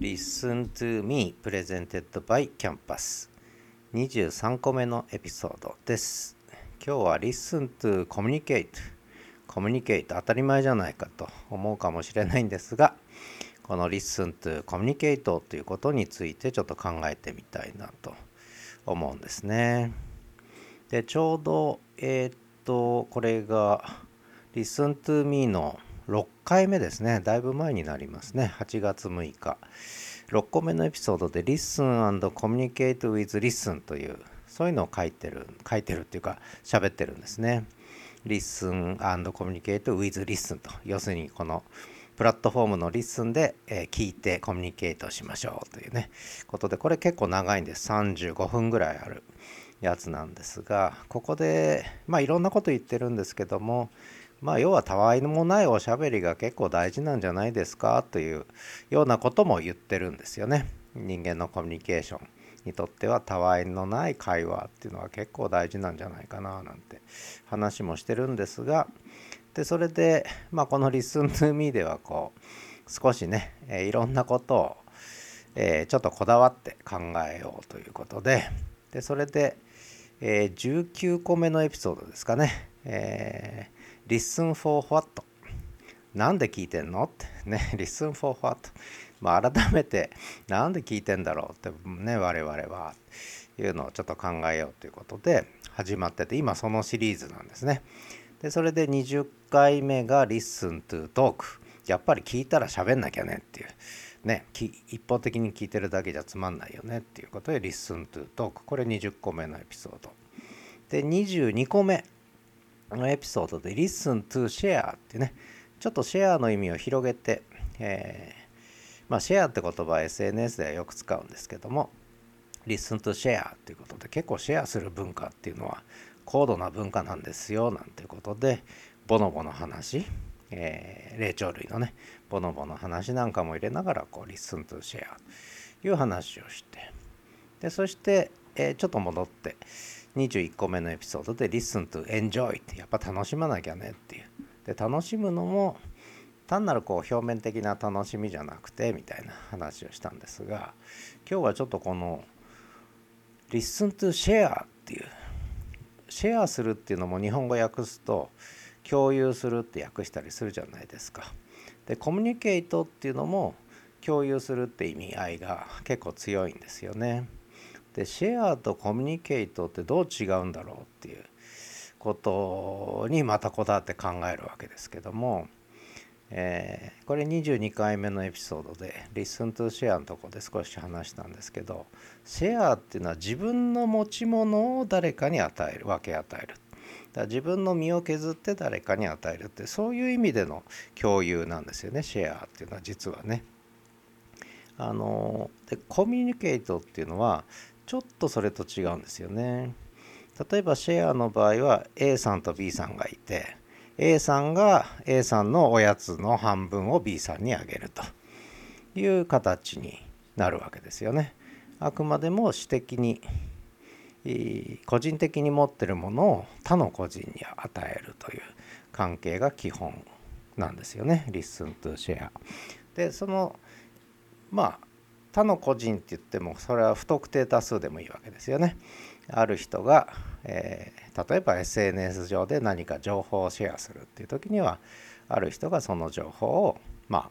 Listen to Me Presented by Campus. 23個目のエピソードです。今日は Listen to Communicate. コミュニケート当たり前じゃないかと思うかもしれないんですがこの Listen to Communicate ということについてちょっと考えてみたいなと思うんですね。でちょうどえー、っとこれが Listen to Me の6回目ですね。だいぶ前になりますね。8月6日。6個目のエピソードで Listen and Communicate with Listen という、そういうのを書いてる、書いてるっていうか、喋ってるんですね。Listen and Communicate with Listen と。要するに、このプラットフォームの Listen で、え、聞いてコミュニケートしましょうというね、ことで、これ結構長いんです。35分ぐらいあるやつなんですが、ここで、まあいろんなこと言ってるんですけども、まあ要はたわいもないおしゃべりが結構大事なんじゃないですかというようなことも言ってるんですよね。人間のコミュニケーションにとってはたわいのない会話っていうのは結構大事なんじゃないかななんて話もしてるんですが。でそれで、まあ、この「Listen to Me」ではこう少しね、え、いろんなことを、え、ちょっとこだわって考えようということで。でそれで、え、19個目のエピソードですかね、えー listen for what? なんで聞いてんのってね、listen for what? まあ改めてなんで聞いてんだろうってね、我々はいうのをちょっと考えようということで始まってて、今そのシリーズなんですね。で、それで20回目が listen to talk。やっぱり聞いたら喋んなきゃねっていう。ね、一方的に聞いてるだけじゃつまんないよねっていうことで listen to talk。これ20個目のエピソード。で、22個目。のエピソードで Listen to Share ってね、ちょっとシェアの意味を広げて、えー、まあシェアって言葉は SNS ではよく使うんですけども、Listen to Share っていうことで結構シェアする文化っていうのは高度な文化なんですよなんていうことで、ボノボの話、えー、霊長類のね、ボノボの話なんかも入れながら、こう、Listen to Share という話をして、で、そして、えー、ちょっと戻って、21個目のエピソードで Listen to Enjoy ってやっぱ楽しまなきゃねっていう。で楽しむのも単なるこう表面的な楽しみじゃなくてみたいな話をしたんですが今日はちょっとこの Listen to Share っていうシェアするっていうのも日本語訳すと共有するって訳したりするじゃないですか。でコミュニケートっていうのも共有するって意味合いが結構強いんですよね。でシェアとコミュニケートってどう違うんだろうっていうことにまたこだわって考えるわけですけども、えー、これ22回目のエピソードで「Listen to Share」のとこで少し話したんですけどシェアっていうのは自分の持ち物を誰かに与える分け与える。だ自分の身を削って誰かに与えるってそういう意味での共有なんですよねシェアっていうのは実はね。あのでコミュニケートっていうのはちょっとそれと違うんですよね。例えばシェアの場合は A さんと B さんがいて A さんが A さんのおやつの半分を B さんにあげるという形になるわけですよね。あくまでも私的に個人的に持ってるものを他の個人に与えるという関係が基本なんですよね。Listen to share。でそのまあ他の個人って言ってもそれは不特定多数でもいいわけですよね。ある人が、えー、例えば SNS 上で何か情報をシェアするっていう時にはある人がその情報をまあ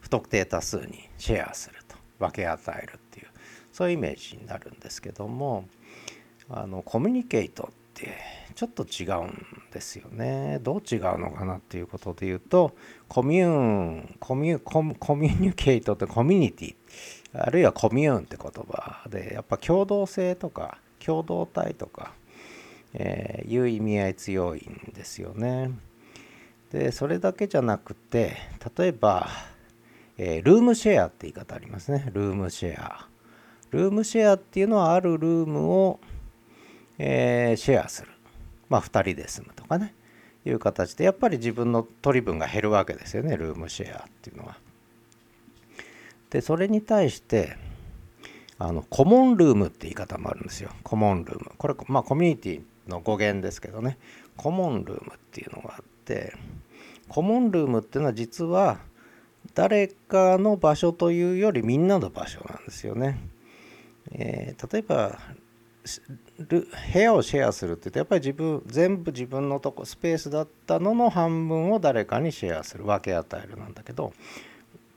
不特定多数にシェアすると分け与えるっていうそういうイメージになるんですけどもあのコミュニケートってちょっと違うんですよね。どう違うのかなっていうことで言うとコミューンコミュコミュニケートってコミュニティあるいはコミューンって言葉でやっぱ共同性とか共同体とか、えー、いう意味合い強いんですよね。でそれだけじゃなくて例えば、えー、ルームシェアって言い方ありますねルームシェア。ルームシェアっていうのはあるルームをえー、シェアする。まあ、2人で住むとかね。いう形で、やっぱり自分の取り分が減るわけですよね、ルームシェアっていうのは。で、それに対して、あの、コモンルームって言い方もあるんですよ。コモンルーム。これ、まあ、コミュニティの語源ですけどね。コモンルームっていうのがあって、コモンルームっていうのは実は、誰かの場所というよりみんなの場所なんですよね。えー、例えば部屋をシェアするって言うとやっぱり自分全部自分のとこスペースだったのの半分を誰かにシェアする分け与えるなんだけど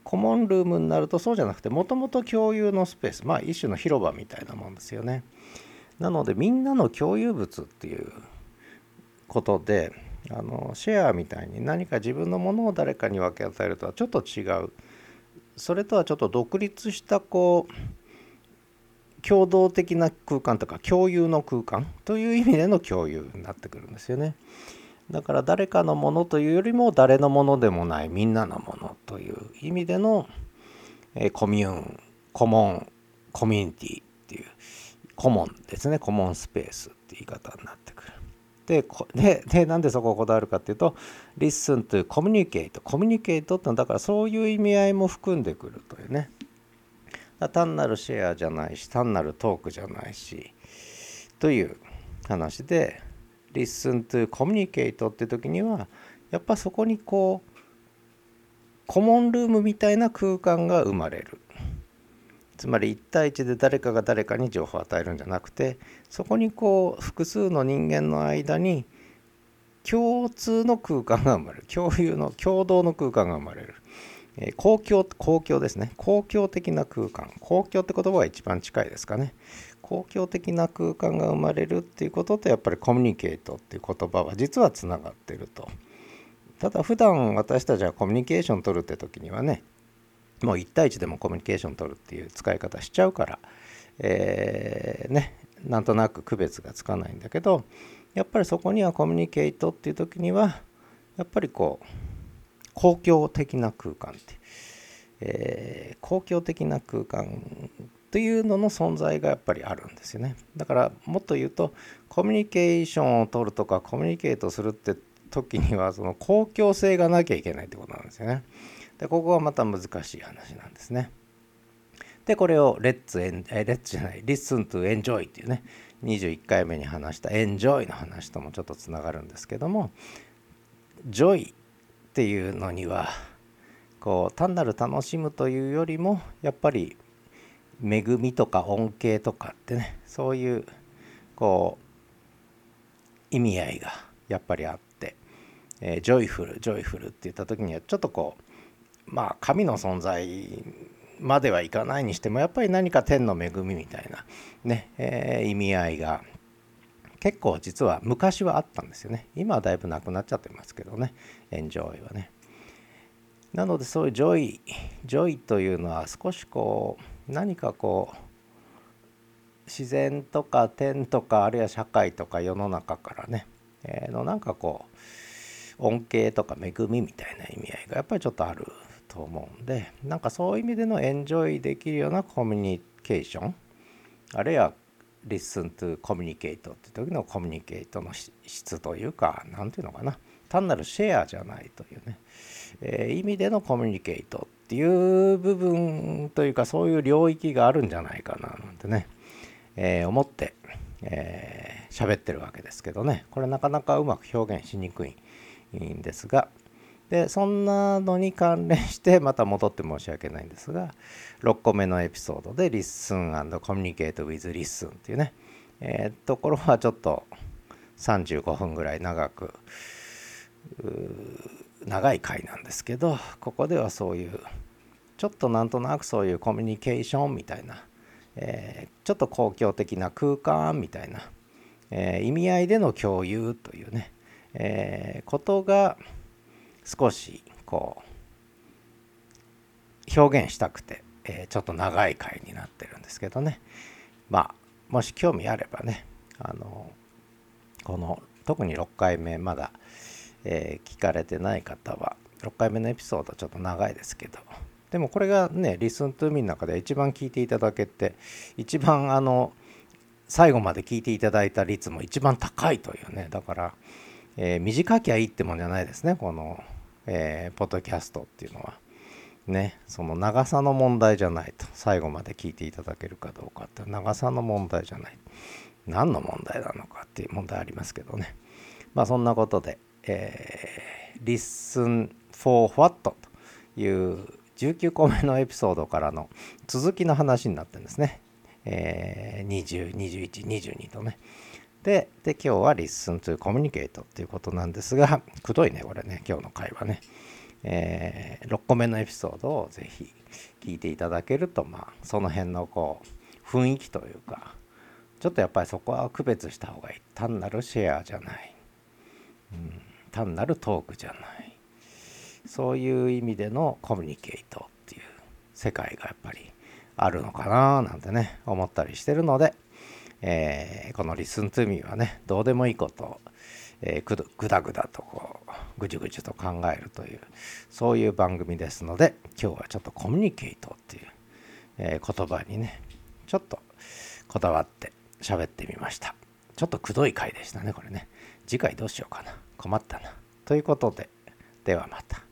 コモンルームになるとそうじゃなくてもともと共有のスペースまあ一種の広場みたいなもんですよね。なのでみんなの共有物っていうことであのシェアみたいに何か自分のものを誰かに分け与えるとはちょっと違うそれとはちょっと独立したこう共同的な空間とか共有の空間という意味での共有になってくるんですよね。だから誰かのものというよりも誰のものでもないみんなのものという意味での、えコミューンコモンコミュニティっていうコモンですねコモンスペースって言い方になってくる。でででなんでそこをこだわるかっていうと listen to communicate コミュニケートってのはだからそういう意味合いも含んでくるというね単なるシェアじゃないし単なるトークじゃないしという話で listen to communicate って時にはやっぱそこにこうコモンルームみたいな空間が生まれる。つまり1対1で誰かが誰かに情報を与えるんじゃなくてそこにこう複数の人間の間に共通の空間が生まれる。共有の共同の空間が生まれる、え、公共公共ですね。公共的な空間。公共って言葉が一番近いですかね。公共的な空間が生まれるっていうこととやっぱりコミュニケートっていう言葉は実はつながってると。ただ普段私たちはコミュニケーション取るって時にはねもう1対1でもコミュニケーション取るっていう使い方しちゃうから、えー、ねなんとなく区別がつかないんだけどやっぱりそこにはコミュニケートっていう時にはやっぱりこう公共的な空間って、えー、公共的な空間というのの存在がやっぱりあるんですよねだからもっと言うとコミュニケーションを取るとかコミュニケートするって時にはその公共性がなきゃいけないってことなんですよね。でここはまた難しい話なんですね。でこれを Let's en え Let's じゃない Listen to Enjoy っていうね21回目に話したエンジョイの話ともちょっとつながるんですけども joy っていうのにはこう単なる楽しむというよりもやっぱり恵みとか恩恵とかってねそういうこう意味合いがやっぱりあって、えー、 joyful joyful って言った時にはちょっとこうまあ神の存在まではいかないにしてもやっぱり何か天の恵みみたいなね、えー、意味合いが結構実は昔はあったんですよね。今はだいぶなくなっちゃってますけどね。エンジョイはね。なのでそういう joy joy というのは少しこう何かこう自然とか天とかあるいは社会とか世の中からね、えー、のなんかこう恩恵とか恵みみたいな意味合いがやっぱりちょっとあると思うんでなんかそういう意味でのエンジョイできるようなコミュニケーションあるいは listen to communicate って時のコミュニケートの質というか何ていうのかな。単なるシェアじゃないというね、えー、意味でのコミュニケートっていう部分というかそういう領域があるんじゃないかななんてね、えー、思って、えー、喋ってるわけですけどね。これなかなかうまく表現しにくいんですが、でそんなのに関連して また戻って申し訳ないんですが6個目のエピソードで「Listen and Communicate with Listen」っていうね、えー、ところはちょっと35分ぐらい長く長い回なんですけどここではそういうちょっとなんとなくそういうコミュニケーションみたいな、えー、ちょっと公共的な空間みたいな、えー、意味合いでの共有というね、え、ことが少しこう表現したくて、えー、ちょっと長い回になってるんですけどね。まあもし興味あればねあのこの特に6回目まだ、えー、聞かれてない方は6回目のエピソードちょっと長いですけどでもこれがねリスントゥーミーの中で一番聞いていただけて一番あの最後まで聞いていただいた率も一番高いというね。だから、えー、短きゃいいってもんじゃないですねこのえー、ポッドキャストっていうのはねその長さの問題じゃないと最後まで聞いていただけるかどうかって長さの問題じゃない何の問題なのかっていう問題ありますけどねまあそんなことで、えー、Listen for What という19個目のエピソードからの続きの話になってるんですね。えー、20、21、22とね。で、で今日は Listen to Communicate っていうことなんですが、くどいね、これね、今日の会話ね。えー、6個目のエピソードをぜひ聞いていただけると、まあ、その辺のこう、雰囲気というか、ちょっとやっぱりそこは区別した方がいい。単なるシェアじゃない。うん、単なるトークじゃない。そういう意味でのコミュニケートっていう世界がやっぱりあるのかななんてね、思ったりしてるので、えー、この Listen to Me はね、どうでもいいことを、えー、ぐだぐだとこう、ぐじゅぐじゅと考えるという、そういう番組ですので、今日はちょっとコミュニケートっていう、えー、言葉にね、ちょっとこだわって喋ってみました。ちょっとくどい回でしたね、これね。次回どうしようかな。困ったな。ということで、ではまた。